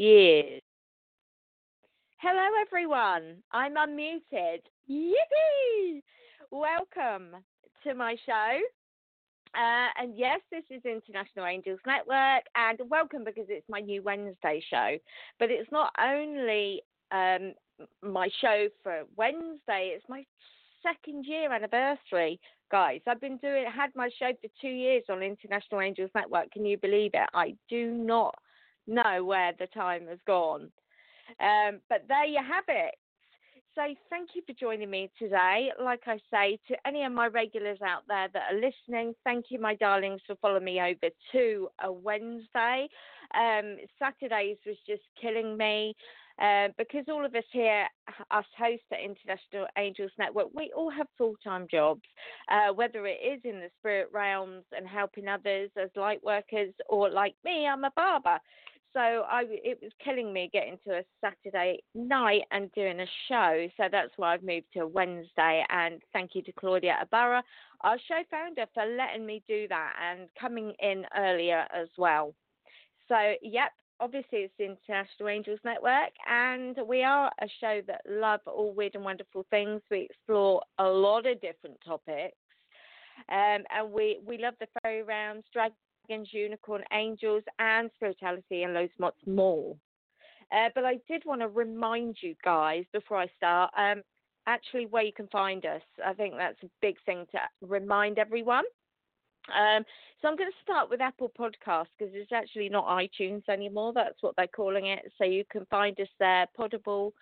years. Hello, everyone. I'm unmuted. Yippee! Welcome to my show. Uh, and yes, this is International Angels Network, and welcome because it's my new Wednesday show. But it's not only um, my show for Wednesday, it's my second year anniversary, guys. I've been doing, had my show for two years on International Angels Network. Can you believe it? I do not know where the time has gone. Um, but there you have it. So thank you for joining me today. Like I say, to any of my regulars out there that are listening, thank you, my darlings, for following me over to a Wednesday. Um, Saturdays was just killing me. Uh, because all of us here, us hosts at International Angels Network, we all have full time jobs, uh, whether it is in the spirit realms and helping others as light workers, or like me, I'm a barber. So I, it was killing me getting to a Saturday night and doing a show. So that's why I've moved to Wednesday. And thank you to Claudia Ibarra, our show founder, for letting me do that and coming in earlier as well. So, yep, obviously it's the International Angels Network, and we are a show that love all weird and wonderful things. We explore a lot of different topics, um, and we we love the fairy rounds, dragons, unicorn, angels, and spirituality, and loads more. Uh, but I did want to remind you guys before I start, um, actually where you can find us. I think that's a big thing to remind everyone. Um, so I'm going to start with Apple Podcasts because it's actually not iTunes anymore. That's what they're calling it. So you can find us there: Podable,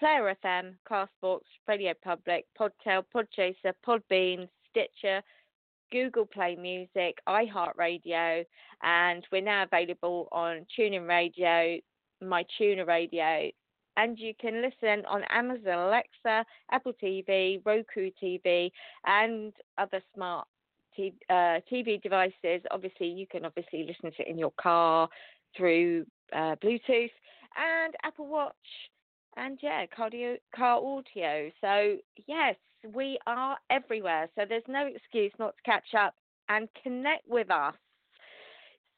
Player FM, Castbox, Radio Public, Podtail, Podchaser, Podbean, Stitcher, Google Play Music, iHeartRadio, and we're now available on TuneIn Radio, My Tuner Radio, and you can listen on Amazon Alexa, Apple TV, Roku TV, and other smart uh, TV devices. Obviously, you can obviously listen to it in your car through uh, Bluetooth and Apple Watch and yeah, cardio, car audio. So yes, we are everywhere. So there's no excuse not to catch up and connect with us.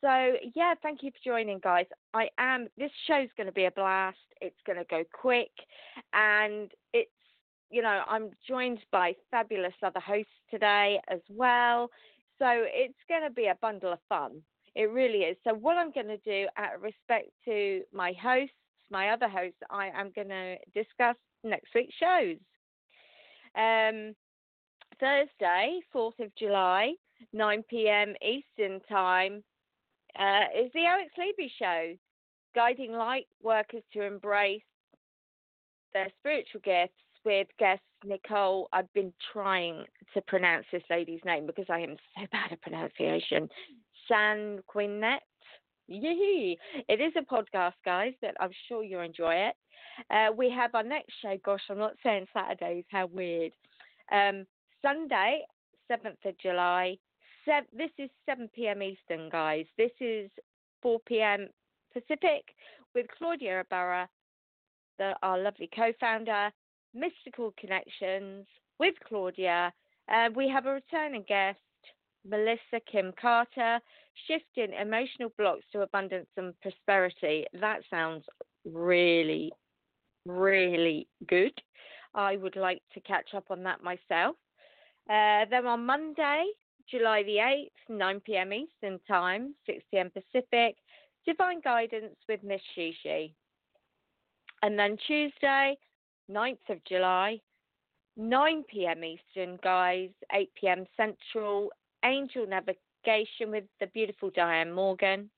So yeah, thank you for joining, guys. I am. This show's going to be a blast. It's going to go quick, and it's you know, I'm joined by fabulous other hosts today as well. So it's going to be a bundle of fun. It really is. So, what I'm going to do, out of respect to my hosts, my other hosts, I am going to discuss next week's shows. Um, Thursday, 4th of July, 9 p.m. Eastern Time, uh, is the Alex Levy Show, guiding light workers to embrace their spiritual gifts with guest Nicole. I've been trying to pronounce this lady's name because I am so bad at pronunciation. San Quinet. Yee! It is a podcast, guys, but I'm sure you'll enjoy it. Uh, we have our next show. Gosh, I'm not saying Saturdays. How weird. Um, Sunday, 7th of July. Se- this is 7 p.m. Eastern, guys. This is 4 p.m. Pacific with Claudia Ibarra, the, our lovely co founder, Mystical Connections with Claudia. Uh, we have a returning guest, Melissa Kim Carter, shifting emotional blocks to abundance and prosperity. That sounds really, really good. I would like to catch up on that myself. Uh, then on Monday, July the 8th, 9 p.m. Eastern Time, 6 p.m. Pacific, Divine Guidance with Miss Shishi. And then Tuesday, 9th of July, 9 p.m. Eastern, guys, 8 p.m. Central, Angel Navigation with the beautiful Dianne Morgan.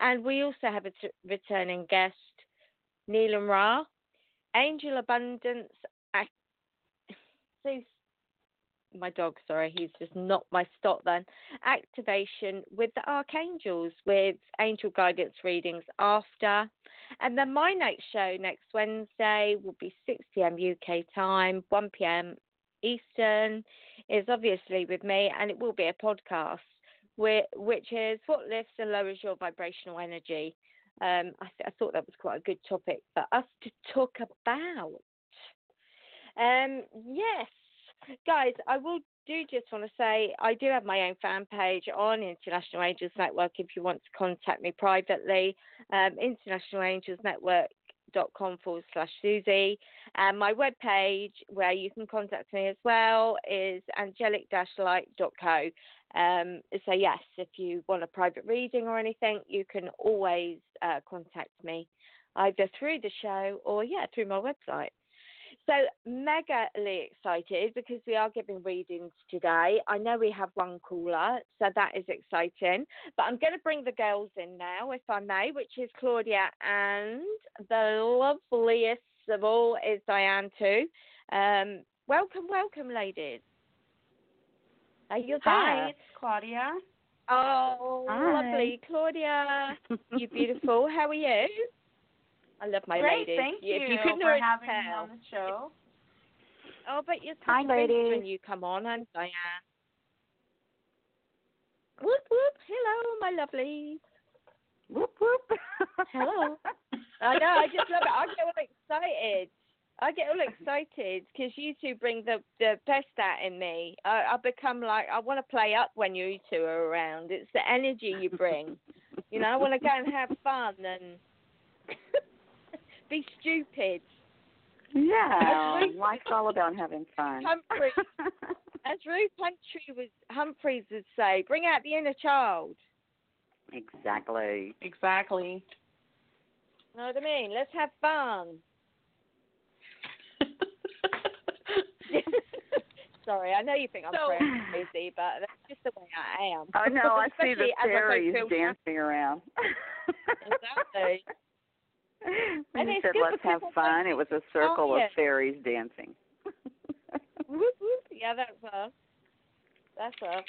And we also have a t- returning guest, Neelam Ra, Angel Abundance. My dog, sorry, he's just not my stop then. Activation with the archangels with angel guidance readings after. And then my next show next Wednesday will be 6 pm UK time, 1 pm Eastern, is obviously with me, and it will be a podcast, which is what lifts and lowers your vibrational energy. Um, I, th- I thought that was quite a good topic for us to talk about. Um, yes, guys, I will do just want to say I do have my own fan page on International Angels Network if you want to contact me privately. Um, International Angels Network dot com forward slash Suzi. And my webpage where you can contact me as well is angelic light.co. Um, so, yes, if you want a private reading or anything, you can always uh, contact me either through the show or, yeah, through my website. So, megally excited because we are giving readings today. I know we have one caller, so that is exciting. But I'm going to bring the girls in now, if I may, which is Claudia and the loveliest of all is Dianne, too. Um, welcome, welcome, ladies. Are you there? Hi, it's Claudia. Oh, Hi. lovely. Claudia, you beautiful. How are you? I love my Great, ladies. thank If you you couldn't for having me on the show. Oh, but you're Hi, ladies. when you come on, and Dianne. Whoop whoop! Hello, my lovely. whoop whoop. Hello. I know. I just love it. I get all excited. I get all excited because you two bring the the best out in me. I, I become like I want to play up when you two are around. It's the energy you bring. you know, I want to go and have fun and be stupid. yeah, life's all about having fun. Humphrey, as Ruth Humphrey was Humphreys would say, bring out the inner child. exactly. Exactly. Know what I mean? Let's have fun. Sorry, I know you think I'm So- crazy, but that's just the way I am. Oh no, I see the Especially as I go fairies dancing around. Exactly. when And you said let's have fun, like- it was a circle Oh, yeah. of fairies dancing. Whoop, whoop. Yeah, that's us. That's us.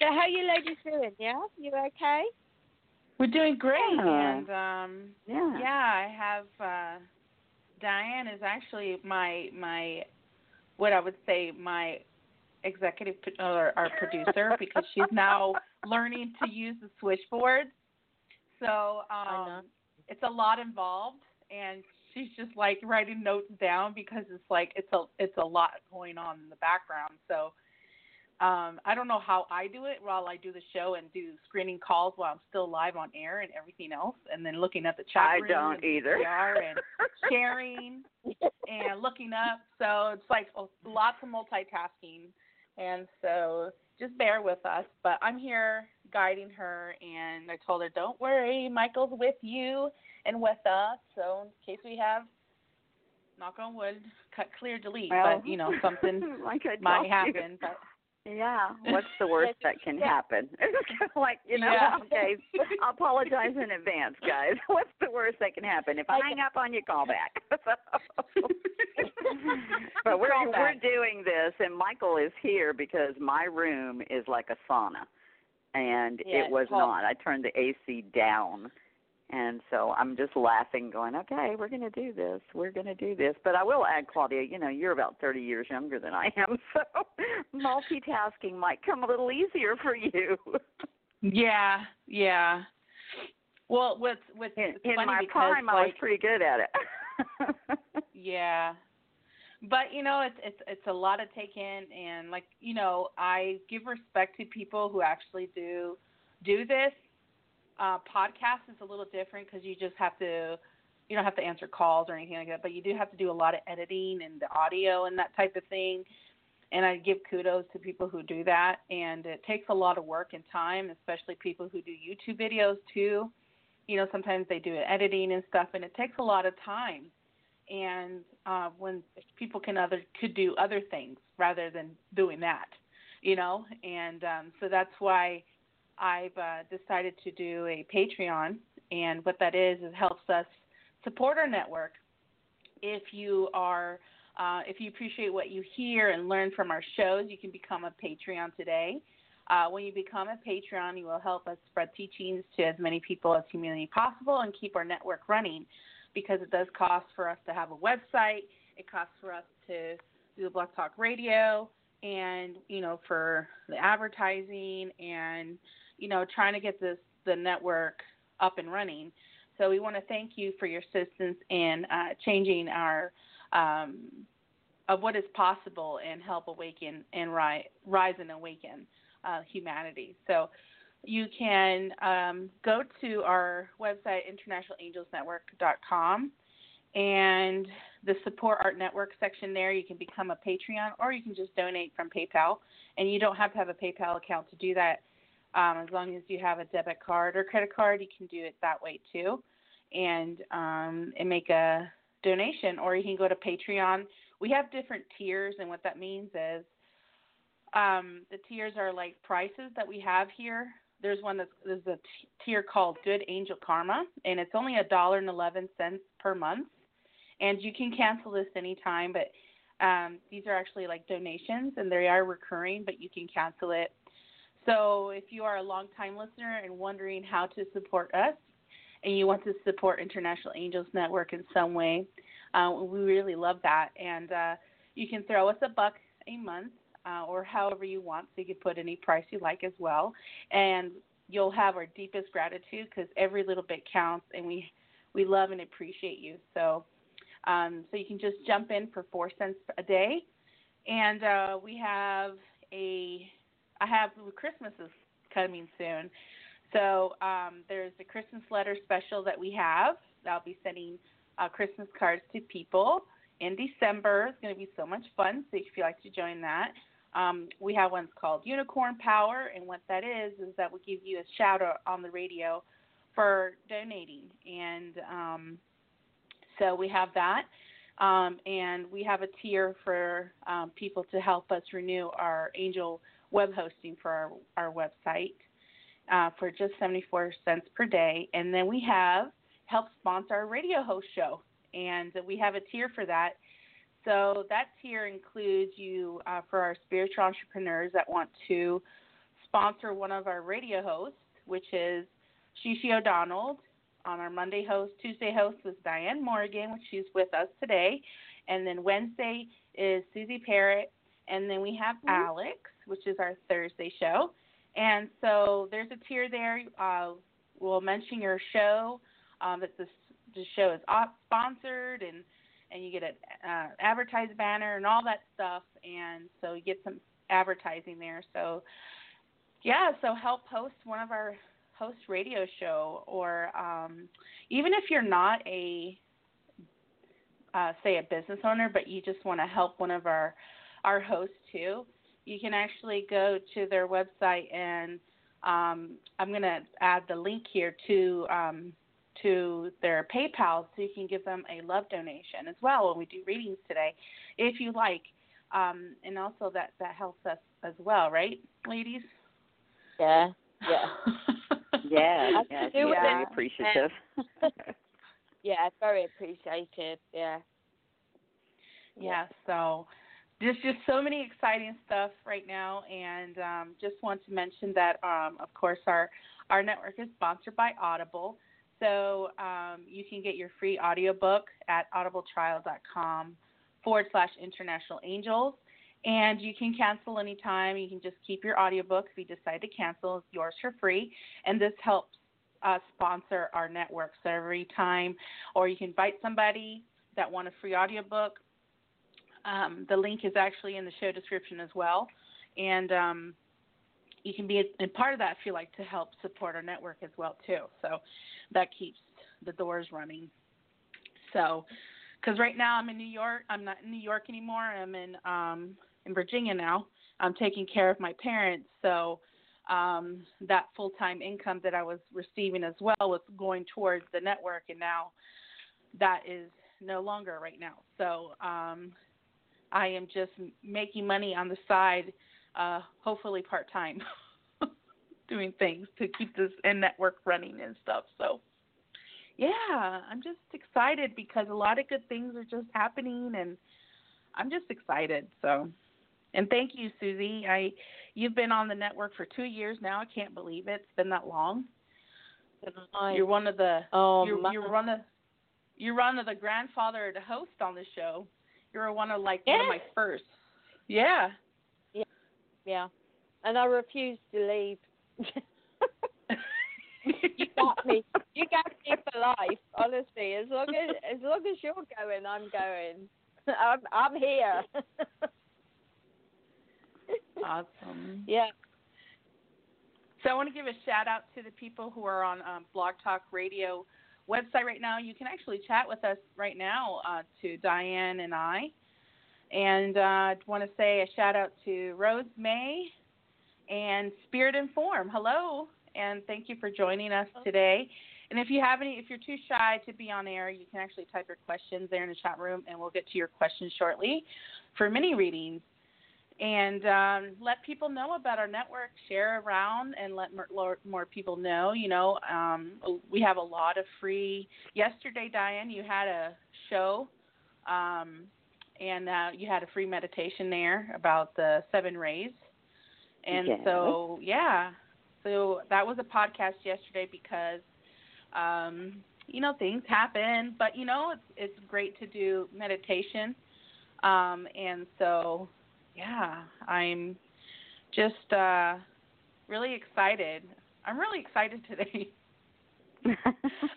So how you ladies doing? Yeah, you okay? We're doing great, Yeah. and um, yeah. yeah, I have uh, Dianne is actually my my what I would say my executive or our producer because she's now learning to use the switchboard. So um, it's a lot involved, and she's just like writing notes down because it's like it's a it's a lot going on in the background. So um, I don't know how I do it while I do the show and do screening calls while I'm still live on air and everything else, and then looking at the chat I room don't and either. And sharing and looking up. So it's like lots of multitasking, and so just bear with us. But I'm here guiding her, and I told her, "Don't worry, Michael's with you and with us." So in case we have, knock on wood, cut, clear, delete, Well, but you know something like might told you. happen. But Yeah, what's the worst that can yeah. happen? It's kind of like, you know, Yeah. okay, I apologize in advance, guys. What's the worst that can happen? If I Like- hang up on you, call back. but we're Call we're doing this, and Michael is here because my room is like a sauna, and Yeah, it was not. I turned the AC down, and so I'm just laughing, going, "Okay, we're going to do this. We're going to do this." But I will add, Claudia, you know, you're about 30 years younger than I am, so multitasking might come a little easier for you. yeah, yeah. Well, what's what's In, in my because prime, I was pretty good at it. yeah, but you know it's it's it's a lot to take in, and like you know I give respect to people who actually do do this. Uh, podcast is a little different because you just have to you don't have to answer calls or anything like that, but you do have to do a lot of editing and the audio and that type of thing. And I give kudos to people who do that, and it takes a lot of work and time, especially people who do YouTube videos too. You know, sometimes they do editing and stuff, and it takes a lot of time. And uh, when people can other could do other things rather than doing that, you know, and um, so that's why I've uh, decided to do a Patreon, and what that is is helps us support our network. If you are, uh, if you appreciate what you hear and learn from our shows, you can become a Patreon today. Uh, when you become a Patreon, you will help us spread teachings to as many people as humanly possible and keep our network running. Because it does cost for us to have a website, it costs for us to do the Blog Talk Radio, and you know for the advertising and you know trying to get this the network up and running. So we want to thank you for your assistance in uh, changing our um, of what is possible and help awaken and rise, rise and awaken uh, humanity. So you can um, go to our website, internationalangelsnetwork.com, and the Support Art Network section there. You can become a Patreon or you can just donate from PayPal. And you don't have to have a PayPal account to do that. Um, as long as you have a debit card or credit card, you can do it that way too, and um, and make a donation. Or you can go to Patreon. We have different tiers, and what that means is um, the tiers are like prices that we have here. There's one that's there's a tier called Good Angel Karma, and it's only a dollar and eleven cents per month, and you can cancel this anytime. But um, these are actually like donations, and they are recurring, but you can cancel it. So if you are a long-time listener and wondering how to support us, and you want to support International Angels Network in some way, uh, we really love that. And uh, you can throw us a buck a month uh, or however you want. So you can put any price you like as well, and you'll have our deepest gratitude because every little bit counts, and we we love and appreciate you. So um, so you can just jump in for four cents a day, and uh, we have a I have Christmas is coming soon. So um, there's a Christmas letter special that we have. I'll be sending uh, Christmas cards to people in December. It's going to be so much fun. So if you'd like to join that, um, we have ones called Unicorn Power, and what that is is that we give you a shout out on the radio for donating, and um, so we have that. Um, and we have a tier for um, people to help us renew our Angel web hosting for our, our website uh, for just 74 cents per day. And then we have help sponsor our radio host show, and we have a tier for that. So that tier includes you uh, for our spiritual entrepreneurs that want to sponsor one of our radio hosts, which is Shishi O'Donnell. On our Monday host, Tuesday host was Dianne Morgan, which she's with us today, and then Wednesday is Suzi Parrett, and then we have mm-hmm. Alex, which is our Thursday show. And so there's a tier there. Uh, we'll mention your show um, that this, the show is sponsored and and you get an uh, advertised banner and all that stuff, and so you get some advertising there. So yeah, so help host one of our host radio show, or um, even if you're not a uh, say a business owner, but you just want to help one of our our hosts too, you can actually go to their website and um, I'm going to add the link here to um, to their PayPal so you can give them a love donation as well when we do readings today, if you like. Um, and also that that helps us as well, right, ladies? Yeah, yeah, yeah. yeah, yeah very appreciative. yeah, very appreciative. Yeah. Yeah. So there's just so many exciting stuff right now, and um, just want to mention that, um, of course, our our network is sponsored by Audible. So um, you can get your free audiobook at audibletrial.com forward slash international angels. And you can cancel anytime. You can just keep your audiobook if you decide to cancel. It's yours for free. And this helps uh, sponsor our network. So every time, or you can invite somebody that want a free audiobook. Um, the link is actually in the show description as well. And um, you can be a, a part of that if you like to help support our network as well too. So that keeps the doors running. So, because right now I'm in New York, I'm not in New York anymore. I'm in um, in Virginia now. I'm taking care of my parents, so um, that full time income that I was receiving as well was going towards the network, and now that is no longer right now. So um, I am just making money on the side, uh, hopefully part time. doing things to keep this and network running and stuff. So yeah, I'm just excited because a lot of good things are just happening and I'm just excited. So and thank you, Suzi. I you've been on the network for two years now. I can't believe it. It's been that long. You're one of the oh, you're, you're one of you're one of the grandfather to host on the show. You're one of like yeah. one of my first. Yeah. Yeah. Yeah. And I refuse to leave. you got me. You got me for life. Honestly, as long as as long as you're going, I'm going. I'm I'm here. awesome. Yeah. So I want to give a shout out to the people who are on um, Blog Talk Radio website right now. You can actually chat with us right now uh, to Dianne and I. And uh, I want to say a shout out to Rose May and Spirit and Form. Hello, and thank you for joining us today. And if you have any, if you're too shy to be on air, you can actually type your questions there in the chat room, and we'll get to your questions shortly for mini readings and um, let people know about our network. Share around and let more, more people know. You know, um, we have a lot of free. Yesterday, Dianne, you had a show, um, and uh, you had a free meditation there about the seven rays. And so, yeah, so that was a podcast yesterday because, um, you know, things happen. But you know, it's it's great to do meditation. Um, and so yeah, I'm just uh, really excited. I'm really excited today.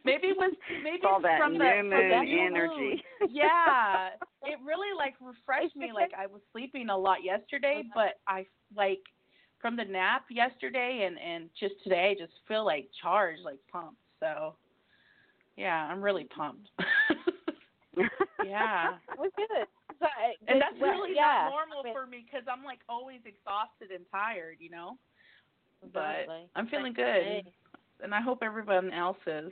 maybe it was maybe it's all that from new the moon energy. yeah, it really like refreshed me. Like I was sleeping a lot yesterday, but I like from the nap yesterday and and just today, I just feel like charged, like pumped. So yeah, I'm really pumped. yeah. Well, good. So, and that's well, really yeah. not normal I mean, for me because I'm like always exhausted and tired, you know. But Exactly. I'm feeling Same good, and I hope everyone else is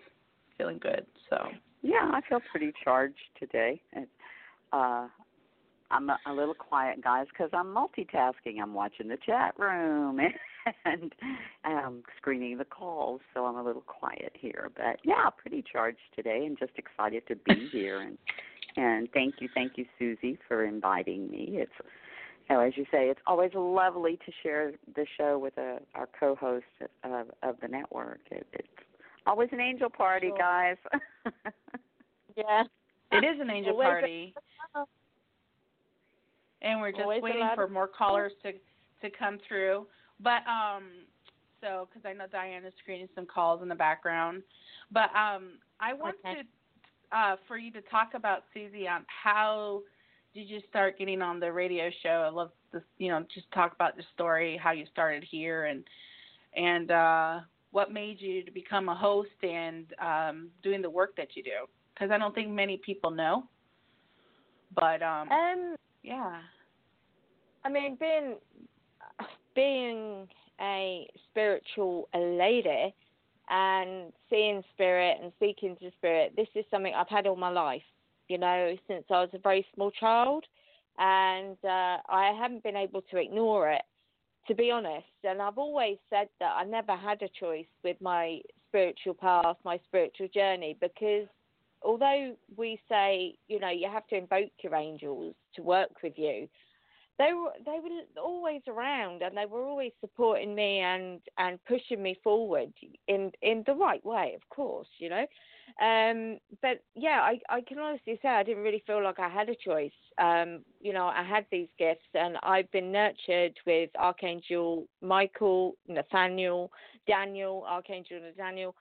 feeling good. So Yeah, I feel pretty charged today. And, uh, I'm a, a little quiet, guys, because I'm multitasking. I'm watching the chat room and um, screening the calls, so I'm a little quiet here. But yeah, pretty charged today, and just excited to be here. And and thank you, thank you, Suzi, for inviting me. It's you know, as you say, it's always lovely to share the show with a, our co-host of, of the network. It, it's always an angel party, Sure. guys. Yeah. it is an angel Always party, and we're just Always waiting for more callers to to come through. But um, so because I know Dianne is screening some calls in the background, but um, I wanted Okay. uh, for you to talk about Suzi on how did you start getting on the radio show? I love this, you know, just talk about the story, how you started here, and and uh, what made you to become a host and um, doing the work that you do. Because I don't think many people know. But um, Um, yeah, I mean, being being a spiritual lady and seeing spirit and speaking to spirit, this is something I've had all my life. You know, since I was a very small child, and uh, I haven't been able to ignore it, to be honest. And I've always said that I never had a choice with my spiritual path, my spiritual journey, because although we say, you know, you have to invoke your angels to work with you, they were they were always around and they were always supporting me and and pushing me forward in in the right way, of course, you know. Um, but yeah, I I can honestly say I didn't really feel like I had a choice. Um, you know, I had these gifts and I've been nurtured with Archangel Michael, Nathaniel, Daniel, Archangel Nathaniel,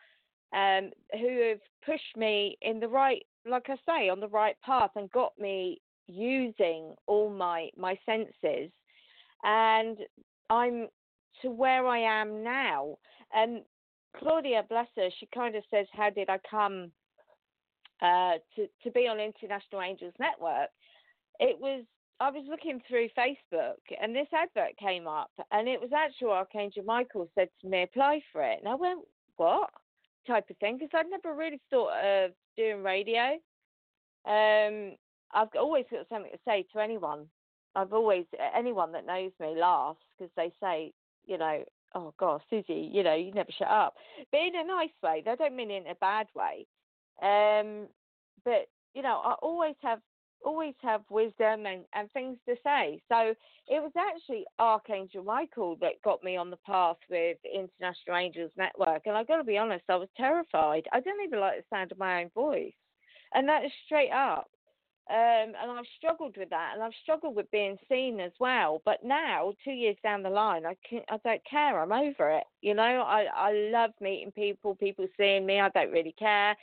um, who have pushed me in the right, like I say, on the right path and got me using all my my senses, and I'm to where I am now. And Claudia, bless her, she kind of says, "How did I come uh, to to be on International Angels Network?" It was I was looking through Facebook, and this advert came up, and it was actual Archangel Michael said to me, "Apply for it," and I went, "What?" type of thing because I'd never really thought of doing radio. Um, I've always got something to say to anyone. I've always anyone that knows me laughs because they say, you know, oh God, Suzi, you know, you never shut up, but in a nice way. They don't mean it in a bad way. Um, but you know, I always have always have wisdom and, and things to say. So it was actually Archangel Michael that got me on the path with International Angels Network. And I've got to be honest, I was terrified. I didn't even like the sound of my own voice. And that is straight up. Um, and I've struggled with that, and I've struggled with being seen as well. But now, two years down the line, I can, I don't care. I'm over it. You know, I I love meeting people, people seeing me. I don't really care.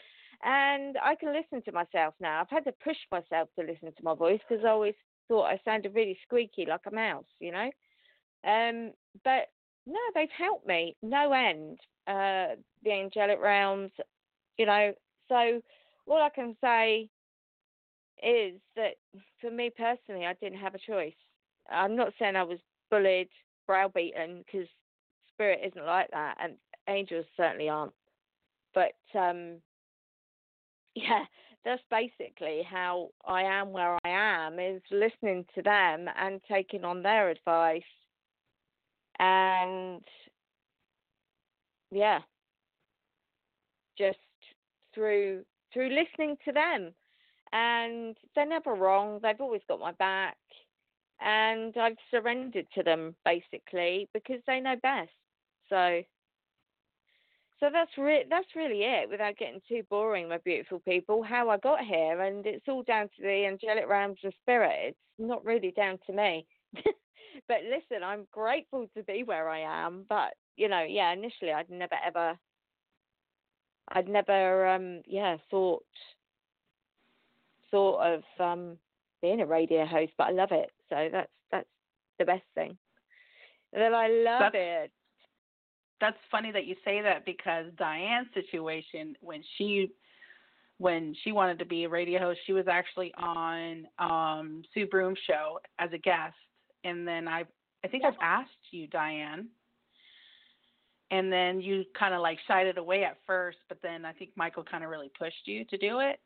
and I can listen to myself now. I've had to push myself to listen to my voice because I always thought I sounded really squeaky like a mouse, you know. Um, but no, they've helped me no end. Uh, the angelic realms, you know. So all I can say is that for me personally, I didn't have a choice. I'm not saying I was bullied, browbeaten, because spirit isn't like that, and angels certainly aren't. But um, yeah, that's basically how I am where I am is listening to them and taking on their advice. And yeah, just through through listening to them. And they're never wrong. They've always got my back. And I've surrendered to them basically because they know best. So so that's re- that's really it. Without getting too boring, my beautiful people, how I got here, and it's all down to the angelic realms of spirit. It's not really down to me. but listen, I'm grateful to be where I am. But you know, yeah, initially I'd never ever, I'd never, um, yeah, thought thought of um being a radio host. But I love it. So that's that's the best thing. That I love that's, it that's funny that you say that because Dianne's situation when she when she wanted to be a radio host, she was actually on um Sue Broom's show as a guest, and then I I think yeah. I've asked you, Dianne, and then you kind of like shied it away at first, but then I think Michael kind of really pushed you to do it.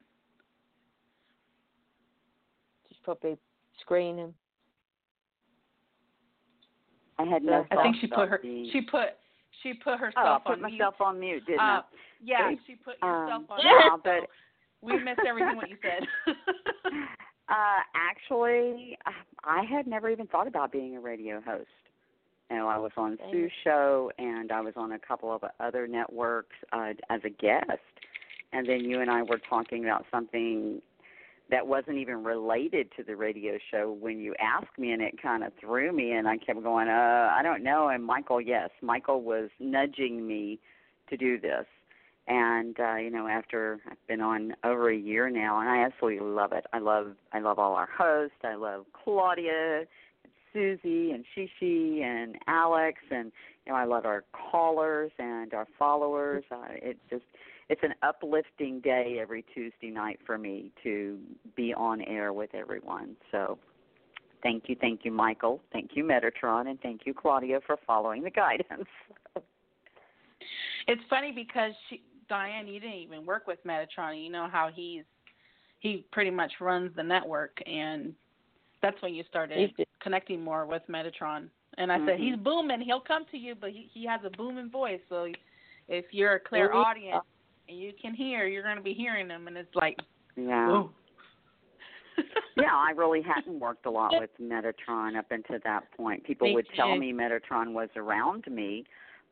Just probably screening. I had no. I think she put her. She put she put herself oh, I put on myself mute. on mute, didn't uh, I? Yeah, she put yourself um, on yeah, mute. but we missed everything what you said. uh, actually, I had never even thought about being a radio host. You know, I was on Sue's show, and I was on a couple of other networks uh, as a guest. And then you and I were talking about something that wasn't even related to the radio show when you asked me and it kind of threw me and I kept going uh I don't know. And Michael yes Michael was nudging me to do this. And uh you know after I've been on over a year now and I absolutely love it. I love I love all our hosts. I love Claudia and Suzi and Shishi and Alex and you know I love our callers and our followers. Uh, it just it's an uplifting day every Tuesday night for me to be on air with everyone. So thank you, thank you, Michael. Thank you, Metatron, and thank you, Claudia, for following the guidance. it's funny because she, Dianne, you didn't even work with Metatron. You know how he's he pretty much runs the network, and that's when you started connecting more with Metatron. And I mm-hmm. said he's booming. He'll come to you, but he he has a booming voice. So if you're a clairaudient, and you can hear, you're going to be hearing them, and it's like, yeah. yeah, I really hadn't worked a lot with Metatron up until that point. People me would tell me Metatron was around me,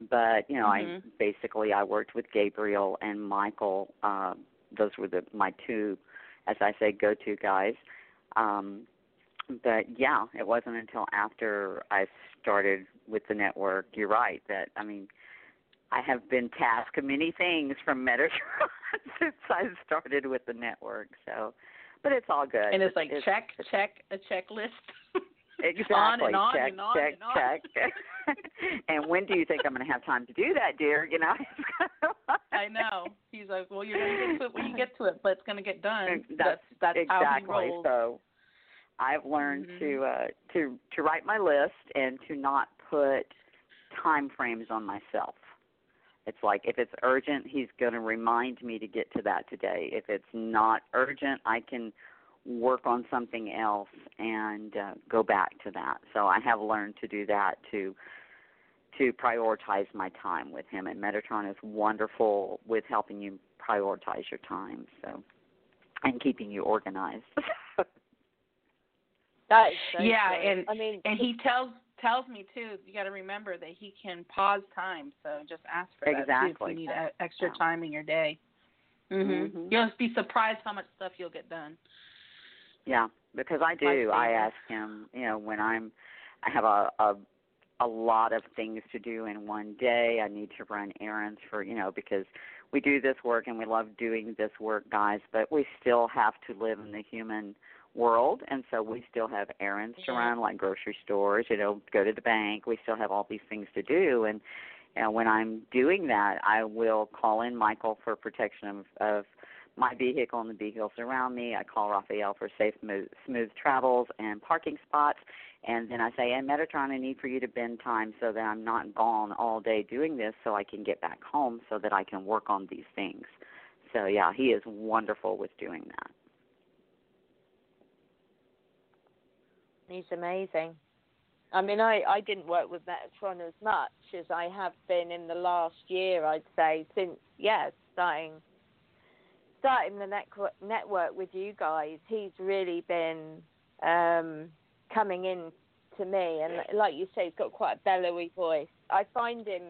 but you know, mm-hmm. I basically I worked with Gabriel and Michael. Uh, those were the my two, as I say, go-to guys. Um, but yeah, it wasn't until after I started with the network. You're right that I mean I have been tasked many things from Metatron since I started with the network. So, but it's all good. And it's like it's, check, it's, check, a checklist. Exactly. on and on check, and on check, and on. check. and when do you think I'm going to have time to do that, dear? You know. I know. He's like, well, you're going to get to it when you get to it, but it's going to get done. That's that's, exactly. how he rolls. So, I've learned mm-hmm. to uh to to write my list and to not put time frames on myself. It's like if it's urgent, he's going to remind me to get to that today. If it's not urgent, I can work on something else and uh, go back to that. So I have learned to do that to to prioritize my time with him. And Metatron is wonderful with helping you prioritize your time. So and keeping you organized. that is so yeah, true. and I mean, and he tells tells me too. You got to remember that he can pause time. So just ask for exactly. that too if you need a, extra time in your day. Mhm. Mm-hmm. You'll be surprised how much stuff you'll get done. Yeah, because I do. I ask him, you know, when I'm I have a a a lot of things to do in one day. I need to run errands for, you know, because we do this work and we love doing this work, guys, but we still have to live in the human world and so we still have errands to run like grocery stores you know go to the bank. We still have all these things to do and and when i'm doing that i will call in michael for protection of of my vehicle and the vehicles around me. I call raphael for safe smooth, smooth travels and parking spots and then i say and metatron i need for you to bend time so that i'm not gone all day doing this so i can get back home so that i can work on these things. So yeah he is wonderful with doing that He's amazing. I mean, I, I didn't work with Metatron as much as I have been in the last year, I'd say, since, yeah, starting starting the network, network with you guys. He's really been um, coming in to me. And like you say, he's got quite a bellowy voice. I find him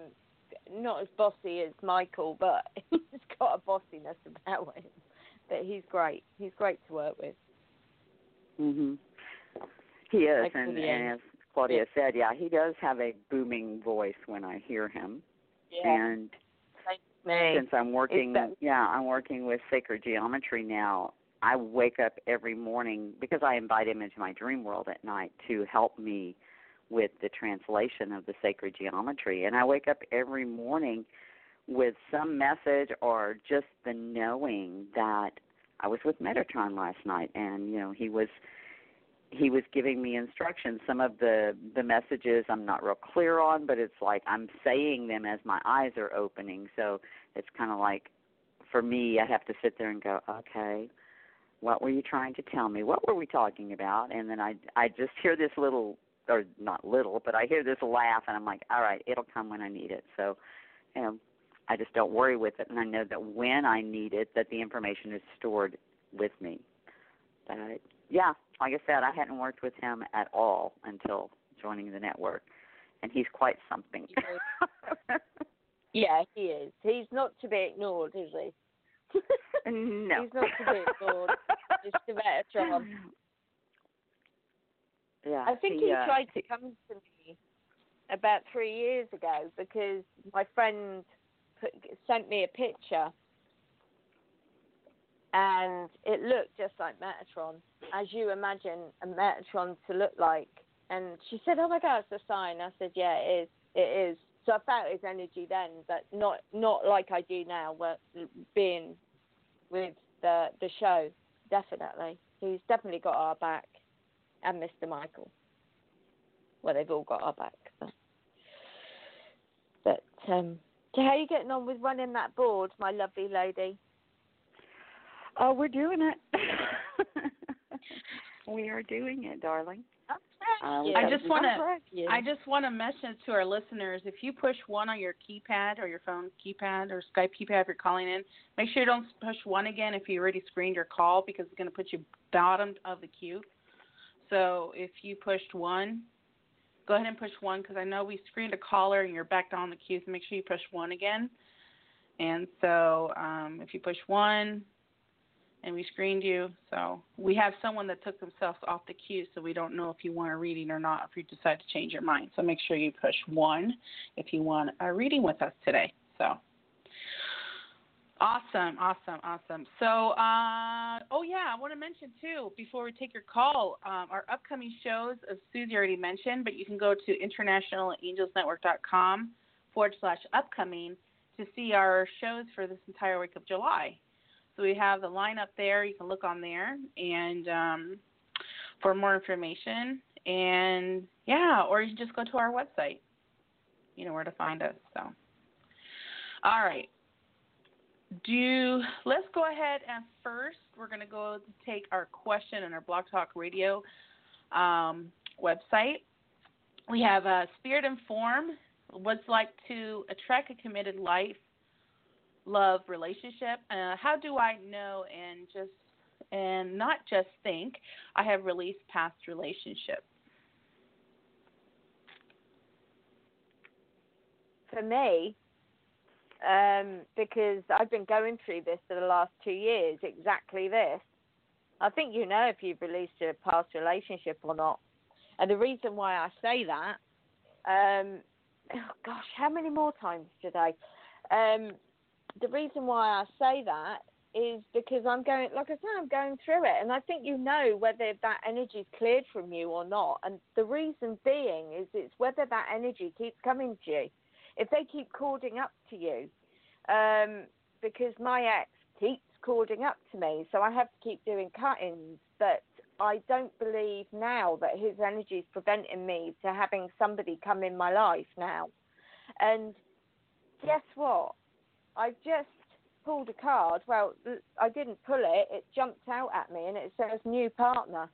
not as bossy as Michael, but he's got a bossiness about him. But he's great. He's great to work with. Mhm. He is, and, and as Claudia said, yeah, he does have a booming voice when I hear him. Yeah. And since I'm working, yeah, I'm working with sacred geometry now. I wake up every morning because I invite him into my dream world at night to help me with the translation of the sacred geometry. And I wake up every morning with some message or just the knowing that I was with Metatron last night and you know he was he was giving me instructions. Some of the the messages I'm not real clear on, but it's like I'm saying them as my eyes are opening. So it's kind of like for me, I have to sit there and go, okay, what were you trying to tell me? What were we talking about? And then I I just hear this little or not little, but I hear this laugh, and I'm like, all right, it'll come when I need it. So, you know, I just don't worry with it, and I know that when I need it, that the information is stored with me. But yeah, like I said, I hadn't worked with him at all until joining the network, and he's quite something. yeah, he is. He's not to be ignored, is he? no, he's not to be ignored. Just a Metatron. Yeah, I think he, he uh, tried to come to me about three years ago because my friend put, sent me a picture and it looked just like Metatron, as you imagine a Metatron to look like. And she said, "Oh my God, it's a sign." I said, "Yeah, it is. It is." So I felt his energy then, but not not like I do now, but being with the the show. Definitely, he's definitely got our back, and Mr. Michael. Well, they've all got our back. But, but um, so how are you getting on with running that board, my lovely lady? Oh, we're doing it. we are doing it, darling. Um, I just want to. I just want to mention to our listeners: if you push one on your keypad or your phone keypad or Skype keypad, if you're calling in, make sure you don't push one again if you already screened your call because it's going to put you bottom of the queue. So if you pushed one, go ahead and push one because I know we screened a caller and you're back down the queue. So make sure you push one again. And so um, if you push one, and we screened you. So we have someone that took themselves off the queue, so we don't know if you want a reading or not if you decide to change your mind. So make sure you push one if you want a reading with us today. So awesome, awesome, awesome. So uh, oh yeah, I want to mention too before we take your call, um, our upcoming shows, as Suzi already mentioned, but you can go to internationalangelsnetwork.com forward slash upcoming to see our shows for this entire week of July. So we have the lineup there. You can look on there and um, for more information. And yeah, or you can just go to our website. You know where to find us. So, all right. Do let's go ahead and first we're going to go take our question on our Blog Talk Radio um, website. We have a Spirit Inform. What's like to attract a committed life love relationship. Uh, how do I know and just and not just think I have released past relationships? For me, um, because I've been going through this for the last two years, exactly this. I think you know if you've released a past relationship or not. And the reason why I say that, um, oh gosh, how many more times today? Um, the reason why I say that is because I'm going, like I said, I'm going through it, and I think you know whether that energy's cleared from you or not. And the reason being is it's whether that energy keeps coming to you. If they keep calling up to you, um, because my ex keeps calling up to me, so I have to keep doing cuttings. But I don't believe now that his energy is preventing me to having somebody come in my life now. And guess what? I just pulled a card. Well, I didn't pull it. It jumped out at me and it says new partner.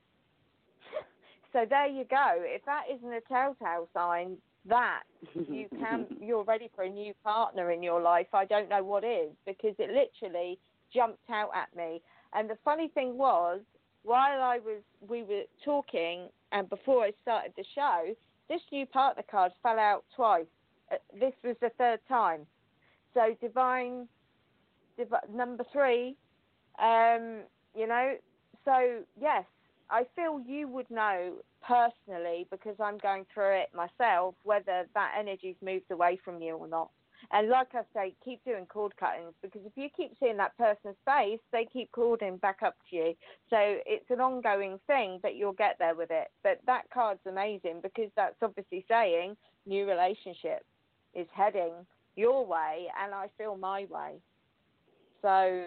so there you go. If that isn't a telltale sign that you can you're ready for a new partner in your life, I don't know what is because it literally jumped out at me. And the funny thing was, while I was we were talking and before I started the show, this new partner card fell out twice. Uh, this was the third time. So divine number three, um, you know. So yes, I feel you would know personally because I'm going through it myself whether that energy's moved away from you or not. And like I say, keep doing cord cuttings because if you keep seeing that person's face, they keep calling back up to you. So it's an ongoing thing, but you'll get there with it. But that card's amazing because that's obviously saying new relationship is heading your way, and I feel my way. So,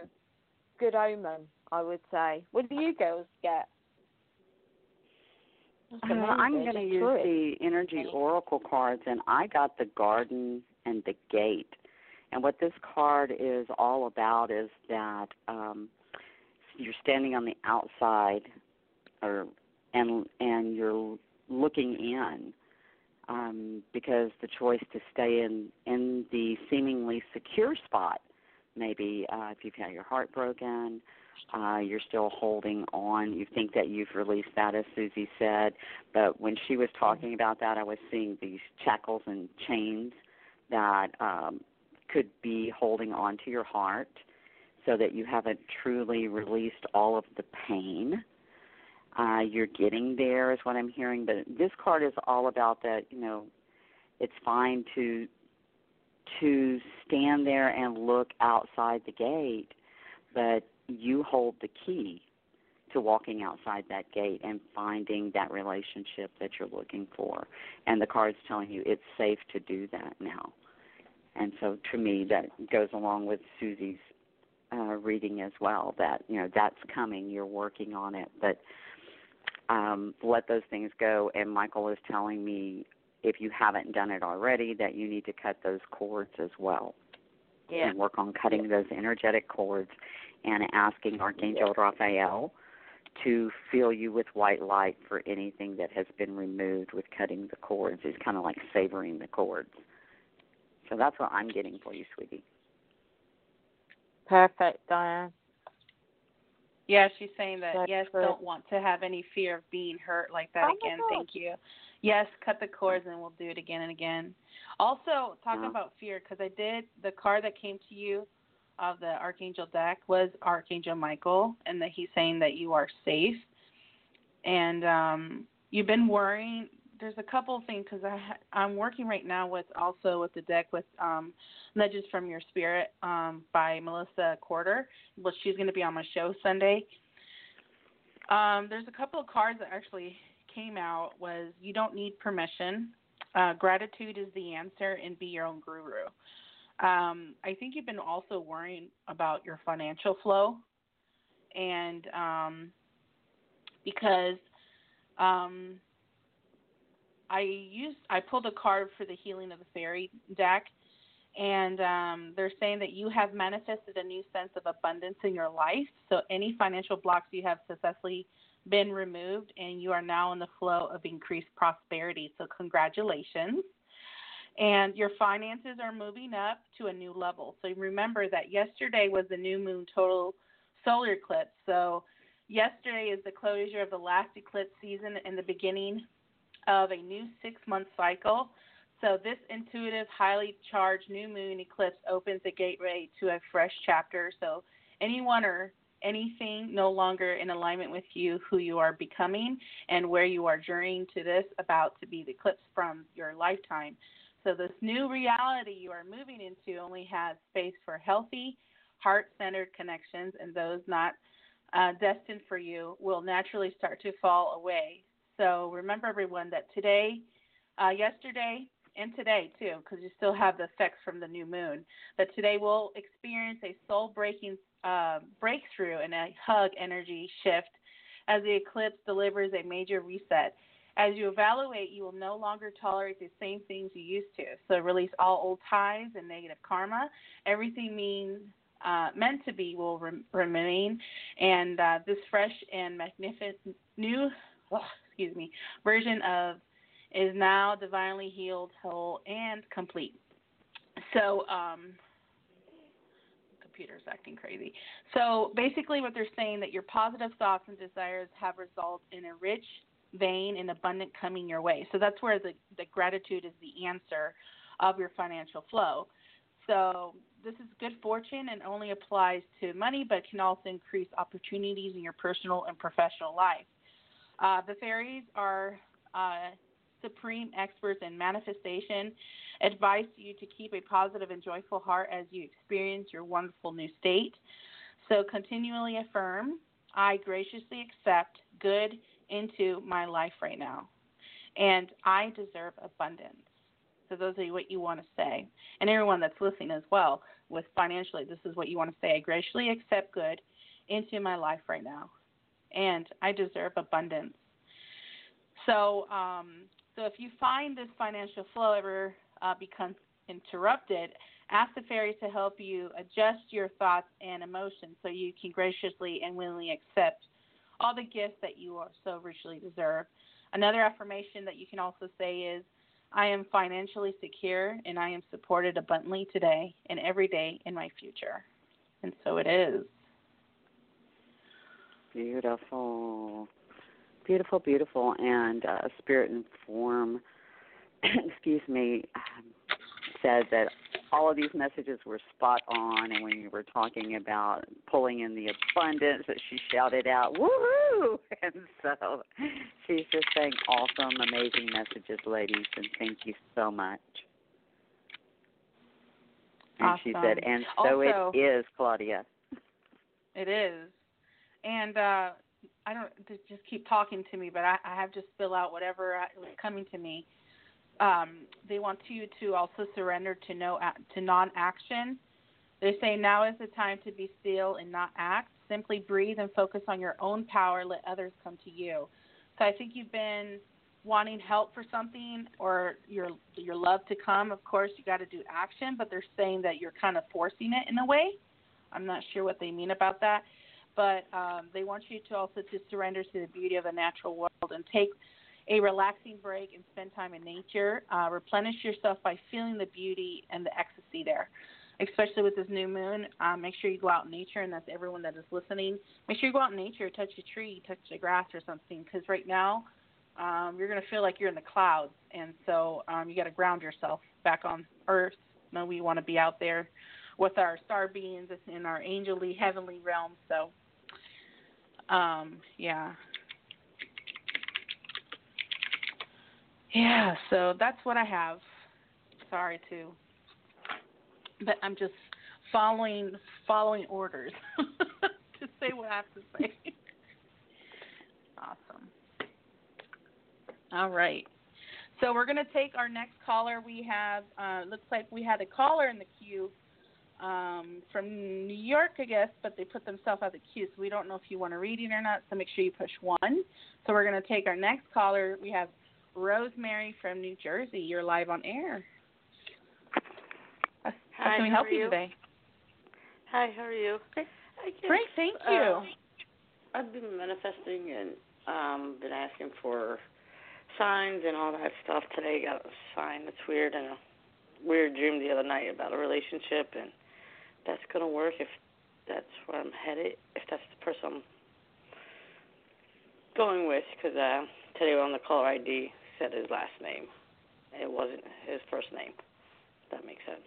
good omen, I would say. What do you girls get? Uh, I'm going to use the energy oracle cards, and I got the garden and the gate. And what this card is all about is that um, you're standing on the outside, or and and you're looking in, um, because the choice to stay in in the seemingly secure spot maybe uh, if you've had your heart broken, uh, you're still holding on. You think that you've released that, as Suzi said. But when she was talking about that, I was seeing these shackles and chains that um, could be holding on to your heart so that you haven't truly released all of the pain. Uh, you're getting there, is what I'm hearing. But this card is all about that, you know, it's fine to to stand there and look outside the gate, but you hold the key to walking outside that gate and finding that relationship that you're looking for. And the card's telling you it's safe to do that now. And so to me, that goes along with Suzi's uh, reading as well. That you know that's coming. You're working on it, but um, let those things go. And Michael is telling me if you haven't done it already, that you need to cut those cords as well. Yeah. And work on cutting those energetic cords and asking Archangel. Raphael to fill you with white light for anything that has been removed with cutting the cords. It's kind of like savoring the cords. So that's what I'm getting for you, sweetie. Perfect, Dianne. Yeah, she's saying that That's yes, don't want to have any fear of being hurt like that oh again. Thank you. Yes, cut the cords and we'll do it again and again. Also, talking yeah. about fear, because I did the card that came to you of the Archangel deck was Archangel Michael, and that he's saying that you are safe. And um, you've been worrying. There's a couple of things because I I'm working right now with also with the deck with um, Nudges from Your Spirit um, by Melissa Corder. Well, she's going to be on my show Sunday. Um, there's a couple of cards that actually came out was you don't need permission. Uh, gratitude is the answer, and be your own guru. Um, I think you've been also worrying about your financial flow, and um, because um, I used I pulled a card for the healing of the fairy deck, and um, they're saying that you have manifested a new sense of abundance in your life. So any financial blocks you have successfully been removed and you are now in the flow of increased prosperity. So, congratulations. And your finances are moving up to a new level. So, remember that yesterday was the new moon total solar eclipse. So, yesterday is the closure of the last eclipse season and the beginning of a new six month cycle. So, this intuitive, highly charged new moon eclipse opens the gateway to a fresh chapter. So, anyone or anything no longer in alignment with you, who you are becoming, and where you are journeying to this about to be the eclipse from your lifetime. So, this new reality you are moving into only has space for healthy, heart centered connections, and those not uh, destined for you will naturally start to fall away. So, remember, everyone, that today, uh, yesterday, and today too, because you still have the effects from the new moon, that today we'll experience a soul breaking uh, breakthrough and a hug energy shift as the eclipse delivers a major reset. As you evaluate, you will no longer tolerate the same things you used to. So release all old ties and negative karma. Everything means uh, meant to be will re- remain, and uh, this fresh and magnificent new, excuse me, version of is now divinely healed, whole, and complete. So, um, computer's acting crazy. So basically, what they're saying that your positive thoughts and desires have resulted in a rich vein and abundant coming your way. So that's where the, the gratitude is the answer of your financial flow. So this is good fortune and only applies to money, but can also increase opportunities in your personal and professional life. Uh, the fairies are uh, supreme experts in manifestation advise you to keep a positive and joyful heart as you experience your wonderful new state. So continually affirm, I graciously accept good into my life right now. And I deserve abundance. So those are what you want to say. And everyone that's listening as well, with financially, this is what you want to say. I graciously accept good into my life right now. And I deserve abundance. So, um, so if you find this financial flow ever uh, becomes interrupted, ask the fairies to help you adjust your thoughts and emotions so you can graciously and willingly accept all the gifts that you so richly deserve. Another affirmation that you can also say is, I am financially secure and I am supported abundantly today and every day in my future. And so it is. Beautiful. Beautiful, beautiful. And uh, spirit and form excuse me, um, said that all of these messages were spot on, and when you were talking about pulling in the abundance, that she shouted out "woohoo!" And so she's just saying awesome, amazing messages, ladies, and thank you so much. And awesome. she said, and so also, it is, Claudia. It is, and uh I don't just keep talking to me, but I, I have to spill out whatever was coming to me um, they want you to also surrender to no to non-action. They say now is the time to be still and not act. Simply breathe and focus on your own power. Let others come to you. So I think you've been wanting help for something or your your love to come. Of course, you got to do action, but they're saying that you're kind of forcing it in a way. I'm not sure what they mean about that, but um, they want you to also to surrender to the beauty of the natural world and take a relaxing break and spend time in nature. Uh, replenish yourself by feeling the beauty and the ecstasy there. Especially with this new moon, um, make sure you go out in nature, and that's everyone that is listening. Make sure you go out in nature, touch a tree, touch the grass or something, because right now um, you're going to feel like you're in the clouds, and so um, you got to ground yourself back on Earth. No, we want to be out there with our star beings in our angelly heavenly realm. So, um, yeah, Yeah, so that's what I have. Sorry to, but I'm just following following orders to say what I have to say. awesome. All right. So we're going to take our next caller. We have uh, looks like we had a caller in the queue um, from New York, I guess, but they put themselves out the queue, so we don't know if you want to read it or not. So make sure you push one. So we're going to take our next caller. We have Rosemary from New Jersey. You're live on air. How Hi, can we help you? you today? Hi, how are you? Great. Guess, Great, thank uh, you. I've been manifesting and um been asking for signs and all that stuff. Today got a sign that's weird and a weird dream the other night about a relationship and that's gonna work if that's where I'm headed. If that's the person I'm going with, because uh, today on the caller ID said his last name. It wasn't his first name. If that makes sense.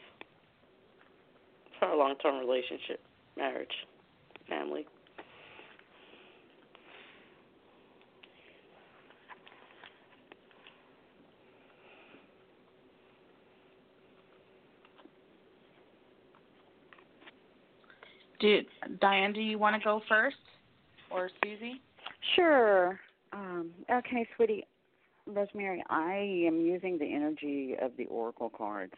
For a long term relationship, marriage, family. Do Dianne, do you want to go first, or Suzi? Sure. Um, okay, sweetie. Rosemary, I am using the energy of the oracle cards,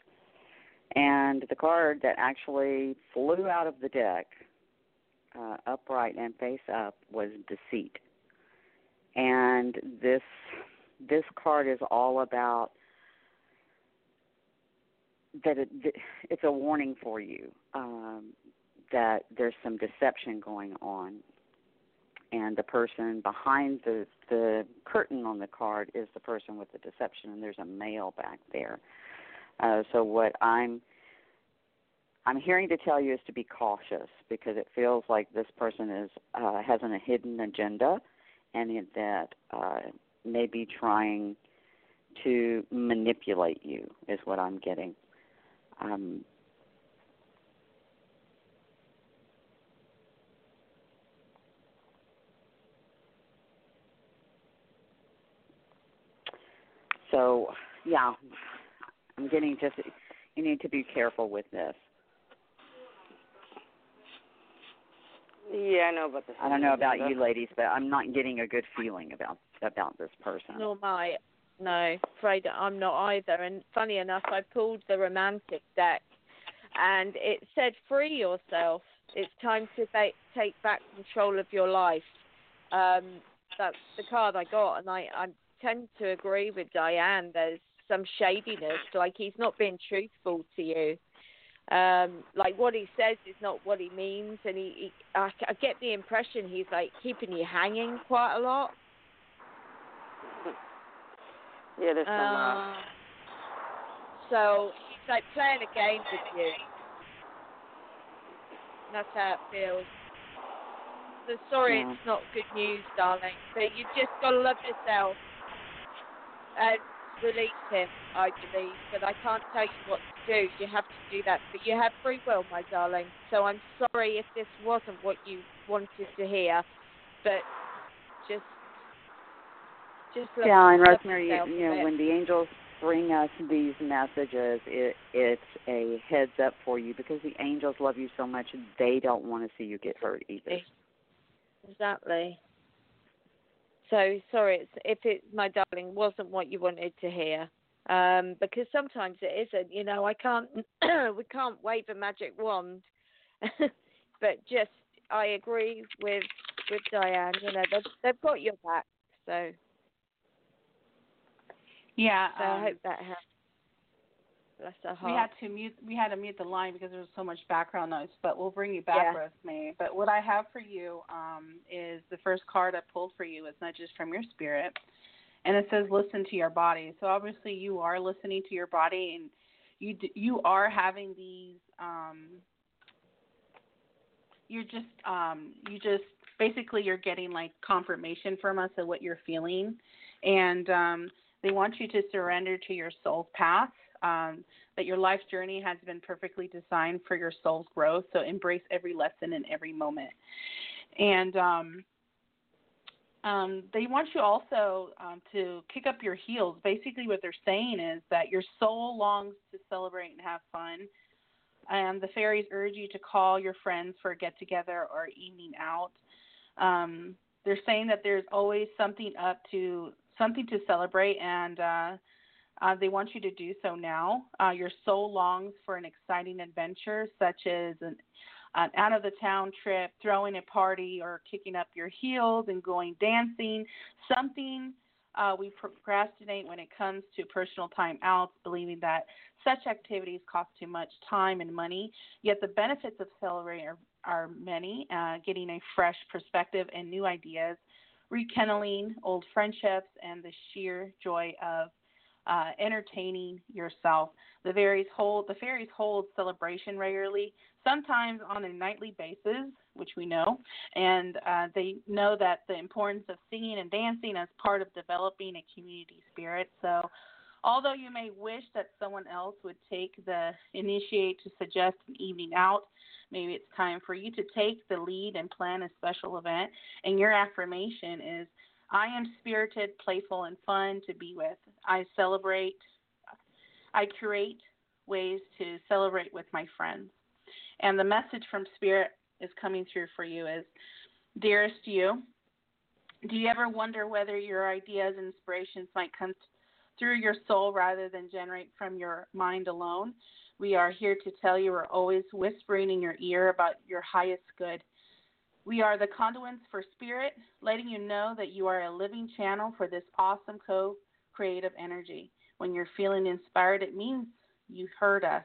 and the card that actually flew out of the deck, uh, upright and face up, was deceit. And this this card is all about that it, it's a warning for you um, that there's some deception going on. And the person behind the the curtain on the card is the person with the deception and there's a male back there. Uh, so what i'm i'm hearing to tell you is to be cautious because it feels like this person is uh, has a hidden agenda and that uh, may be trying to manipulate you is what i'm getting. Um, So, yeah, I'm getting just, you need to be careful with this. Yeah, I know about this. I don't know about you ladies, but I'm not getting a good feeling about about this person. Nor my, no, afraid I'm not either. And funny enough, I pulled the romantic deck, and it said, "Free yourself. It's time to ba- take back control of your life." Um, that's the card I got, and I, I'm tend to agree with Dianne. There's some shadiness, like he's not being truthful to you. Um, like what he says is not what he means, and he, he I, I get the impression he's like keeping you hanging quite a lot. Yeah, there's some. Uh, uh, so he's like playing a game with you. That's how it feels. So sorry, yeah. it's not good news, darling, but you've just got to love yourself uh, release him, I believe, but I can't tell you what to do. You have to do that, but you have free will, my darling. So I'm sorry if this wasn't what you wanted to hear, but just, just yeah. And Rosemary, you, you know, when the angels bring us these messages, it, it's a heads up for you because the angels love you so much; they don't want to see you get hurt either. Exactly. So sorry if it, my darling, wasn't what you wanted to hear. Um, because sometimes it isn't. You know, I can't, we can't wave a magic wand. but just, I agree with with Dianne. You know, they've they've got your back. So. Yeah. So um, I hope that helps. Bless her heart. We had to mute. We had to mute the line because there was so much background noise. But we'll bring you back, yeah. Rosemary. But what I have for you um, is the first card I pulled for you is nudges from your spirit, and it says listen to your body. So obviously you are listening to your body, and you you are having these. Um, you're just um, you just basically you're getting like confirmation from us of what you're feeling, and um, they want you to surrender to your soul's path um, that your life journey has been perfectly designed for your soul's growth. So embrace every lesson and every moment. And um, um, they want you also um, to kick up your heels. Basically, what they're saying is that your soul longs to celebrate and have fun. And the fairies urge you to call your friends for a get together or evening out. Um, they're saying that there's always something up to something to celebrate, and uh, uh, they want you to do so now. Uh, your soul longs for an exciting adventure, such as an, an out of the town trip, throwing a party, or kicking up your heels and going dancing. Something uh, we procrastinate when it comes to personal time outs, believing that such activities cost too much time and money. Yet the benefits of celebrating are, are many, uh, getting a fresh perspective and new ideas, rekindling old friendships, and the sheer joy of uh, entertaining yourself. The fairies hold the fairies hold celebration regularly, sometimes on a nightly basis, which we know, and uh, they know that the importance of singing and dancing as part of developing a community spirit. So. Although you may wish that someone else would take the initiate to suggest an evening out, maybe it's time for you to take the lead and plan a special event. And your affirmation is I am spirited, playful, and fun to be with. I celebrate, I curate ways to celebrate with my friends. And the message from Spirit is coming through for you is Dearest you, do you ever wonder whether your ideas and inspirations might come through your soul rather than generate from your mind alone? We are here to tell you we're always whispering in your ear about your highest good. We are the conduits for spirit, letting you know that you are a living channel for this awesome co creative energy. When you're feeling inspired, it means you heard us.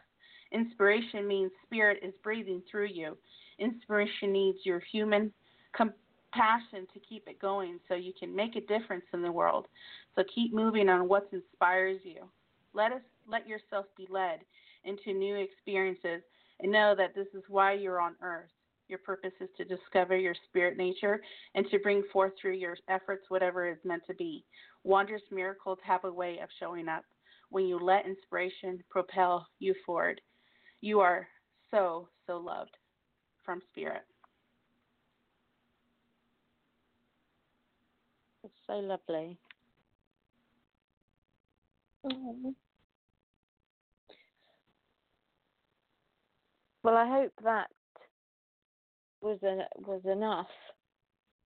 Inspiration means spirit is breathing through you. Inspiration needs your human compassion to keep it going so you can make a difference in the world. So keep moving on what inspires you. Let us let yourself be led into new experiences and know that this is why you're on earth. Your purpose is to discover your spirit nature and to bring forth through your efforts whatever is meant to be. Wondrous miracles have a way of showing up when you let inspiration propel you forward. You are so, so loved from spirit. It's so lovely. Oh. Well, I hope that was was enough.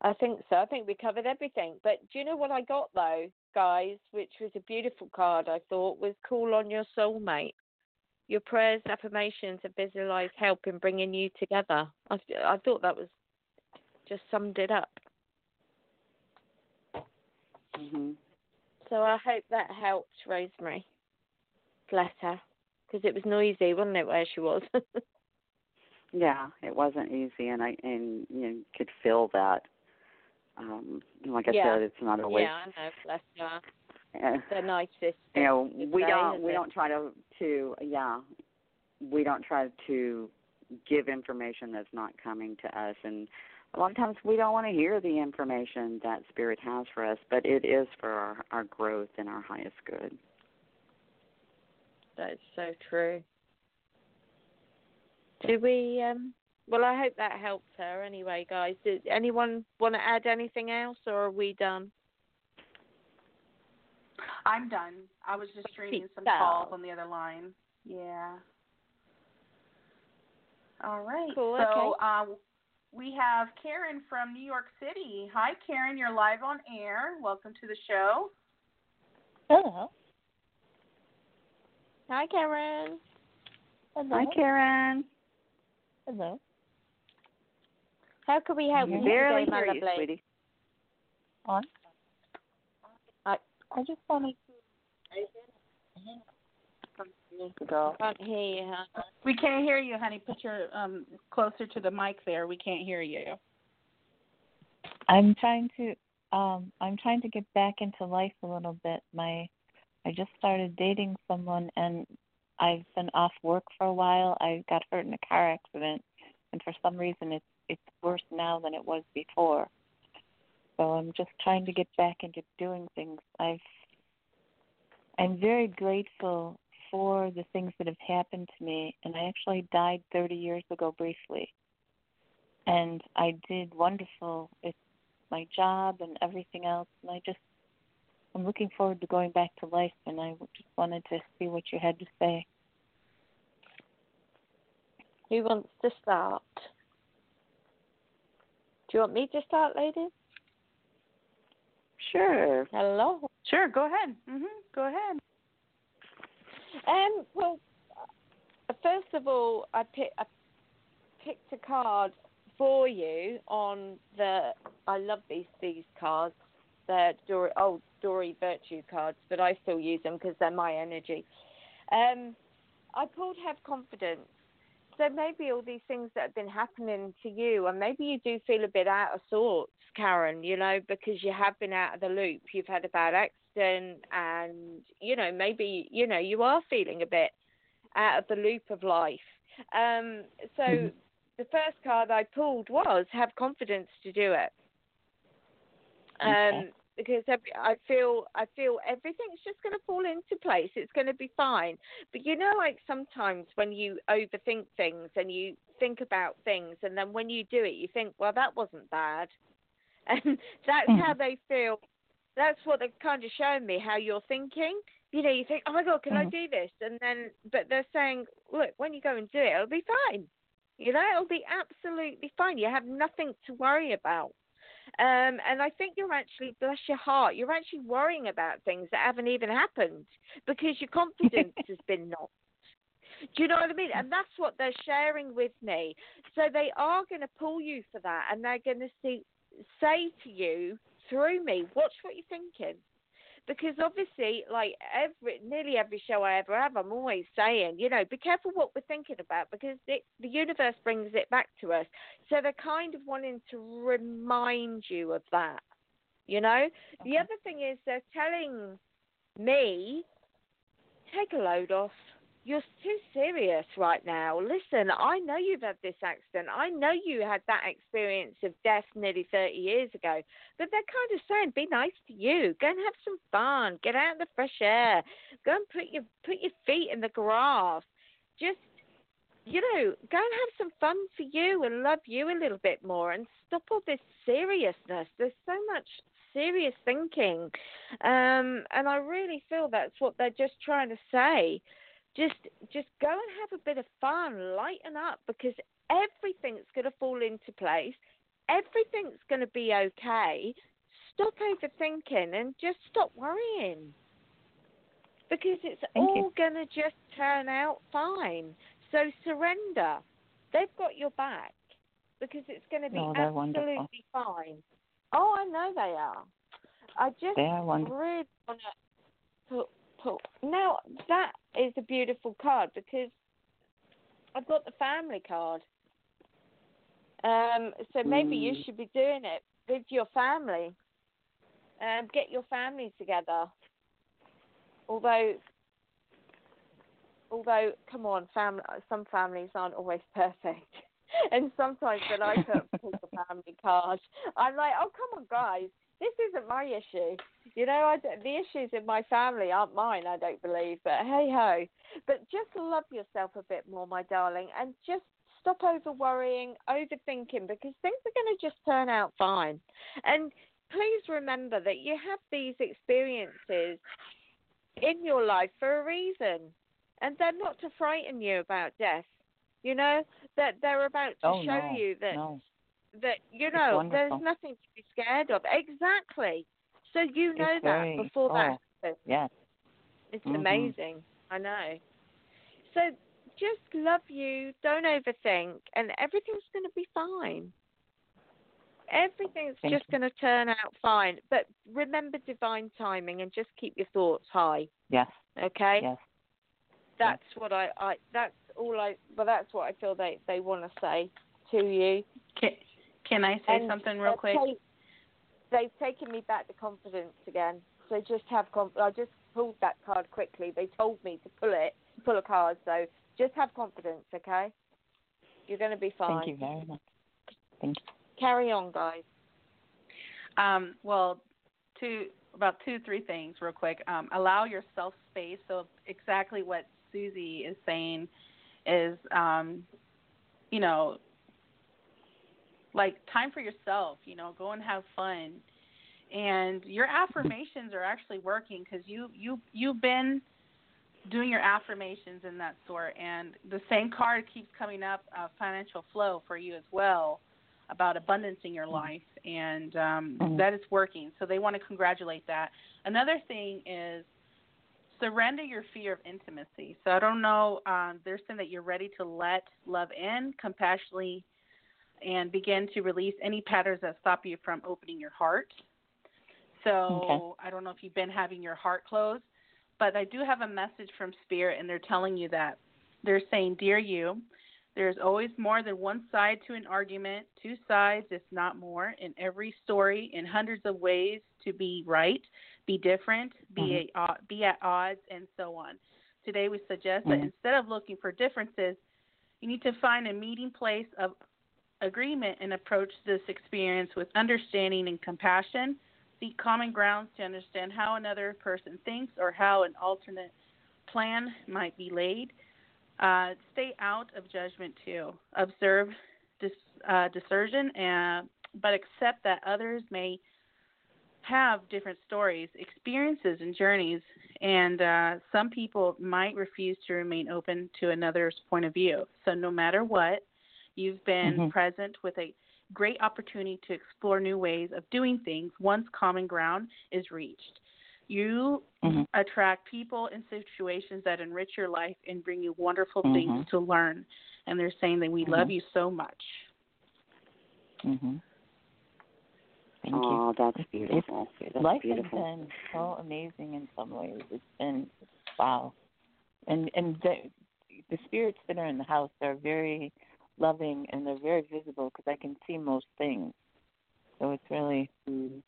I think so. I think we covered everything. But do you know what I got though, guys? Which was a beautiful card. I thought was call on your soulmate. Your prayers, affirmations, and visualize help in bringing you together. I I thought that was just summed it up. hmm So I hope that helped Rosemary. Bless her, because it was noisy, wasn't it, where she was? Yeah, it wasn't easy, and I and you know, could feel that. Um, like I Yeah. said, it's not always. yeah, I know. Bless her. uh, The nicest. you know, we say, don't we it? don't try to to yeah, we don't try to give information that's not coming to us, and a lot of times we don't want to hear the information that spirit has for us, but it is for our our growth and our highest good. That's so true. Do we? Um, well, I hope that helped her. Anyway, guys, did anyone want to add anything else, or are we done? I'm done. I was just screening some calls on the other line. Yeah. All right. Cool, So okay. uh, we have Karen from New York City. Hi, Karen. You're live on air. Welcome to the show. Hello. Hi, Karen. Hello. Hi, Karen. Hello. How can we help You you barely today, my hear you, lovely? sweetie. On. I- I just wanted I can't hear you. Huh? We can't hear you, honey. Put your um closer to the mic there. We can't hear you. I'm trying to um I'm trying to get back into life a little bit. My I just started dating someone and I've been off work for a while. I got hurt in a car accident and for some reason it's it's worse now than it was before. So I'm just trying to get back into doing things. I've I'm very grateful for the things that have happened to me and I actually died 30 years ago briefly. And I did wonderful with my job and everything else and I just I'm looking forward to going back to life and I just wanted to see what you had to say. Who wants to start? Do you want me to start, ladies? Sure. Hello. Sure. Go ahead. Mhm. Go ahead. Um. Well, uh, first of all, I pick I picked a card for you on the. I love these these cards. They're Doreen, old Doreen Virtue cards, but I still use them because they're my energy. Um, I pulled Have Confidence. So maybe all these things that have been happening to you, and maybe you do feel a bit out of sorts, Karen, you know, because you have been out of the loop. You've had a bad accident, and, you know, maybe, you know, you are feeling a bit out of the loop of life. Um, so Mhm. the first card I pulled was Have Confidence to do it. Um, Okay. because every, I feel I feel everything's just going to fall into place. It's going to be fine. But you know, like sometimes when you overthink things and you think about things, and then when you do it, you think, well, that wasn't bad, and that's Mhm. how they feel. That's what they're kind of showing me how you're thinking. You know, you think, oh my god, can I Mhm. do this? And then, but they're saying, look, when you go and do it, it'll be fine. You know, it'll be absolutely fine. You have nothing to worry about. Um, and I think you're actually, bless your heart, you're actually worrying about things that haven't even happened because your confidence has been knocked. Do you know what I mean? And that's what they're sharing with me. So they are going to pull you for that, and they're going to see, say to you through me, watch what you're thinking because obviously, like every nearly every show I ever have, I'm always saying, you know, be careful what we're thinking about because it, the universe brings it back to us. So they're kind of wanting to remind you of that. You know, okay. the other thing is they're telling me take a load off you're too serious right now. Listen, I know you've had this accident. I know you had that experience of death nearly 30 years ago. But they're kind of saying, be nice to you. Go and have some fun. Get out in the fresh air. Go and put your put your feet in the grass. Just, you know, go and have some fun for you and love you a little bit more and stop all this seriousness. There's so much serious thinking. Um, and I really feel that's what they're just trying to say just just go and have a bit of fun, lighten up because everything's going to fall into place. Everything's going to be okay. Stop overthinking and just stop worrying because it's Thank all going to just turn out fine. So surrender. They've got your back because it's going to be oh, absolutely wonderful. fine. Oh, I know they are. I just really want to now that is a beautiful card because I've got the family card. Um, so maybe mm. you should be doing it with your family. Um, get your family together. Although, although, come on, fam- some families aren't always perfect. and sometimes when I put a family card, I'm like, oh, come on, guys, this isn't my issue. You know, I, the issues in my family aren't mine, I don't believe. But hey ho. But just love yourself a bit more, my darling, and just stop over worrying, overthinking, because things are going to just turn out fine. And please remember that you have these experiences in your life for a reason, and they're not to frighten you about death. You know that they're about to oh, show no, you that no that you know there's nothing to be scared of. Exactly. So you know it's that very, before oh, that happens. Yes. It's mm-hmm. amazing. I know. So just love you. Don't overthink, and everything's going to be fine. Everything's Thank just going to turn out fine. But remember divine timing, and just keep your thoughts high. Yes. Okay. Yes. That's yes. what I, I. That's all I. But that's what I feel they they want to say to you. Can, can I say and something real quick? Take, they've taken me back to confidence again. So just have conf- I just pulled that card quickly. They told me to pull it, pull a card. So just have confidence, okay? You're going to be fine. Thank you very much. Thank you. Carry on, guys. Um, well, two about two, three things real quick. Um, allow yourself space. So exactly what Suzi is saying is, um, you know, like time for yourself you know go and have fun. And your affirmations are actually working because you you you've been doing your affirmations in that sort. And the same card keeps coming up uh, financial flow for you as well about abundance in your life. And um, mm-hmm. that is working. So they want to congratulate that. Another thing is surrender your fear of intimacy. So i don't know um, they're saying that you're ready to let love in. Compassionately and begin to release any patterns that stop you from opening your heart. So okay. I don't know if you've been having your heart closed, but I do have a message from Spirit, and they're telling you that. They're saying, Dear you, there's always more than one side to an argument, two sides, if not more, in every story, in hundreds of ways to be right, be different, be, mm-hmm. a, be at odds, and so on. Today, we suggest mm-hmm. that instead of looking for differences, you need to find a meeting place of agreement and approach this experience with understanding and compassion. Seek common grounds to understand how another person thinks or how an alternate plan might be laid. Uh, stay out of judgment too. Observe dis, uh, and, but accept that others may have different stories, experiences, and journeys, and uh, some people might refuse to remain open to another's point of view. So, no matter what, You've been Mhm. present with a great opportunity to explore new ways of doing things once common ground is reached. You Mhm. attract people and situations that enrich your life and bring you wonderful Mhm. things to learn. And they're saying that we love Mhm. you so much. Mhm. Thank you. Oh, that's It's- beautiful. That's Life beautiful. has been so amazing in some ways. It's been wow, and and the the spirits that are in the house are very loving and they're very visible because I can see most things. So it's really Mm.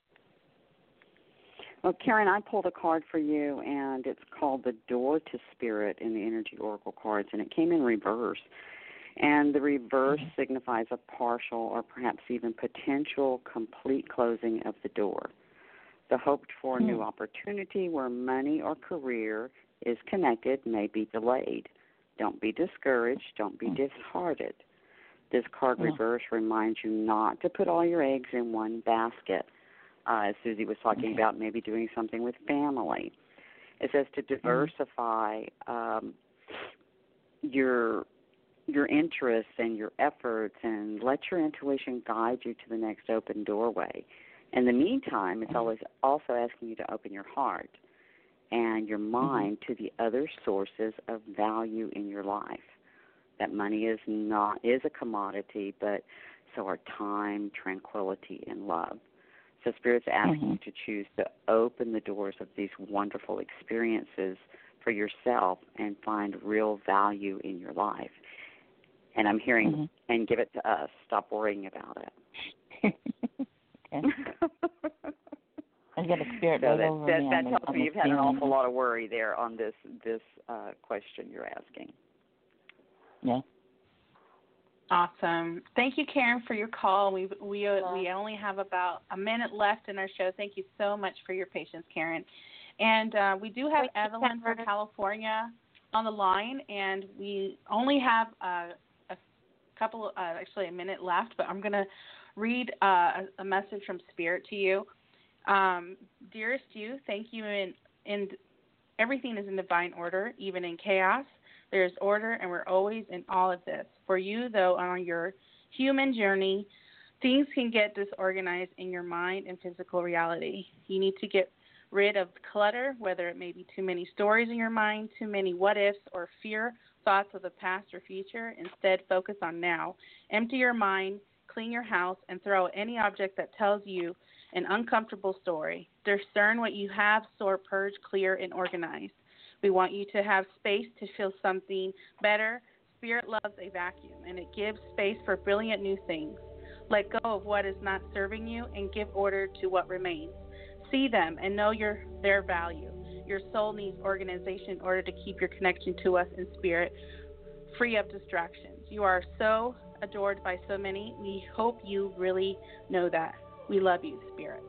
Well, Karen, I pulled a card for you, and it's called the Door to Spirit in the Energy Oracle cards, and it came in reverse. And the reverse Mhm. signifies a partial or perhaps even potential complete closing of the door. The hoped for new Hmm. opportunity where money or career is connected may be delayed. Don't be discouraged. Don't be Hmm. disheartened. This card reverse reminds you not to put all your eggs in one basket. Uh, as Suzi was talking Okay. about, maybe doing something with family. It says to diversify um, your your interests and your efforts, and let your intuition guide you to the next open doorway. In the meantime, it's always also asking you to open your heart and your mind to the other sources of value in your life. That money is not is a commodity, but so are time, tranquility, and love. So Spirit's asking Mhm. you to choose to open the doors of these wonderful experiences for yourself and find real value in your life. And I'm hearing Mhm. and give it to us. Stop worrying about it. I got a spirit so right that over that, me. that tells me you've had an awful lot of worry there on this this uh, question you're asking. Yeah. Awesome. Thank you, Karen, for your call. We we uh, we only have about a minute left in our show. Thank you so much for your patience, Karen. And uh, we do have Evelyn from California on the line, and we only have uh, a couple, uh, actually a minute left. But I'm going to read uh, a, a message from Spirit to you. Um, dearest you, thank you, and and everything is in divine order, even in chaos. There is order, and we're always in all of this. For you, though, on your human journey, things can get disorganized in your mind and physical reality. You need to get rid of clutter, whether it may be too many stories in your mind, too many what ifs, or fear thoughts of the past or future. Instead, focus on now. Empty your mind, clean your house, and throw any object that tells you an uncomfortable story. Discern what you have, sort, purge, clear, and organize. We want you to have space to feel something better. Spirit loves a vacuum, and it gives space for brilliant new things. Let go of what is not serving you and give order to what remains. See them and know your their value. Your soul needs organization in order to keep your connection to us in spirit, free of distractions. You are so adored by so many. We hope you really know that. We love you, Spirit.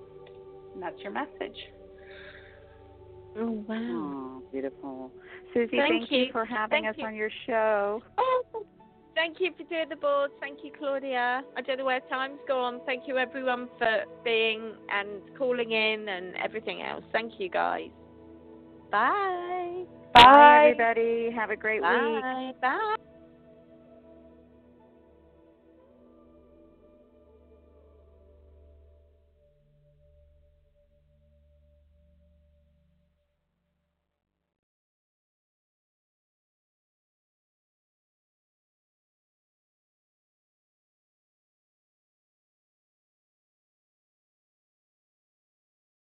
And that's your message. Oh wow. Oh, beautiful. Suzi, Thank thank, you. you. for having Thank us you. on your show. Oh, thank you for doing the boards. Thank you, Claudia. I don't know where time's gone. Thank you, everyone, for being and calling in and everything else. Thank you, guys. Bye. Bye, everybody. Have a great week. Bye. Bye.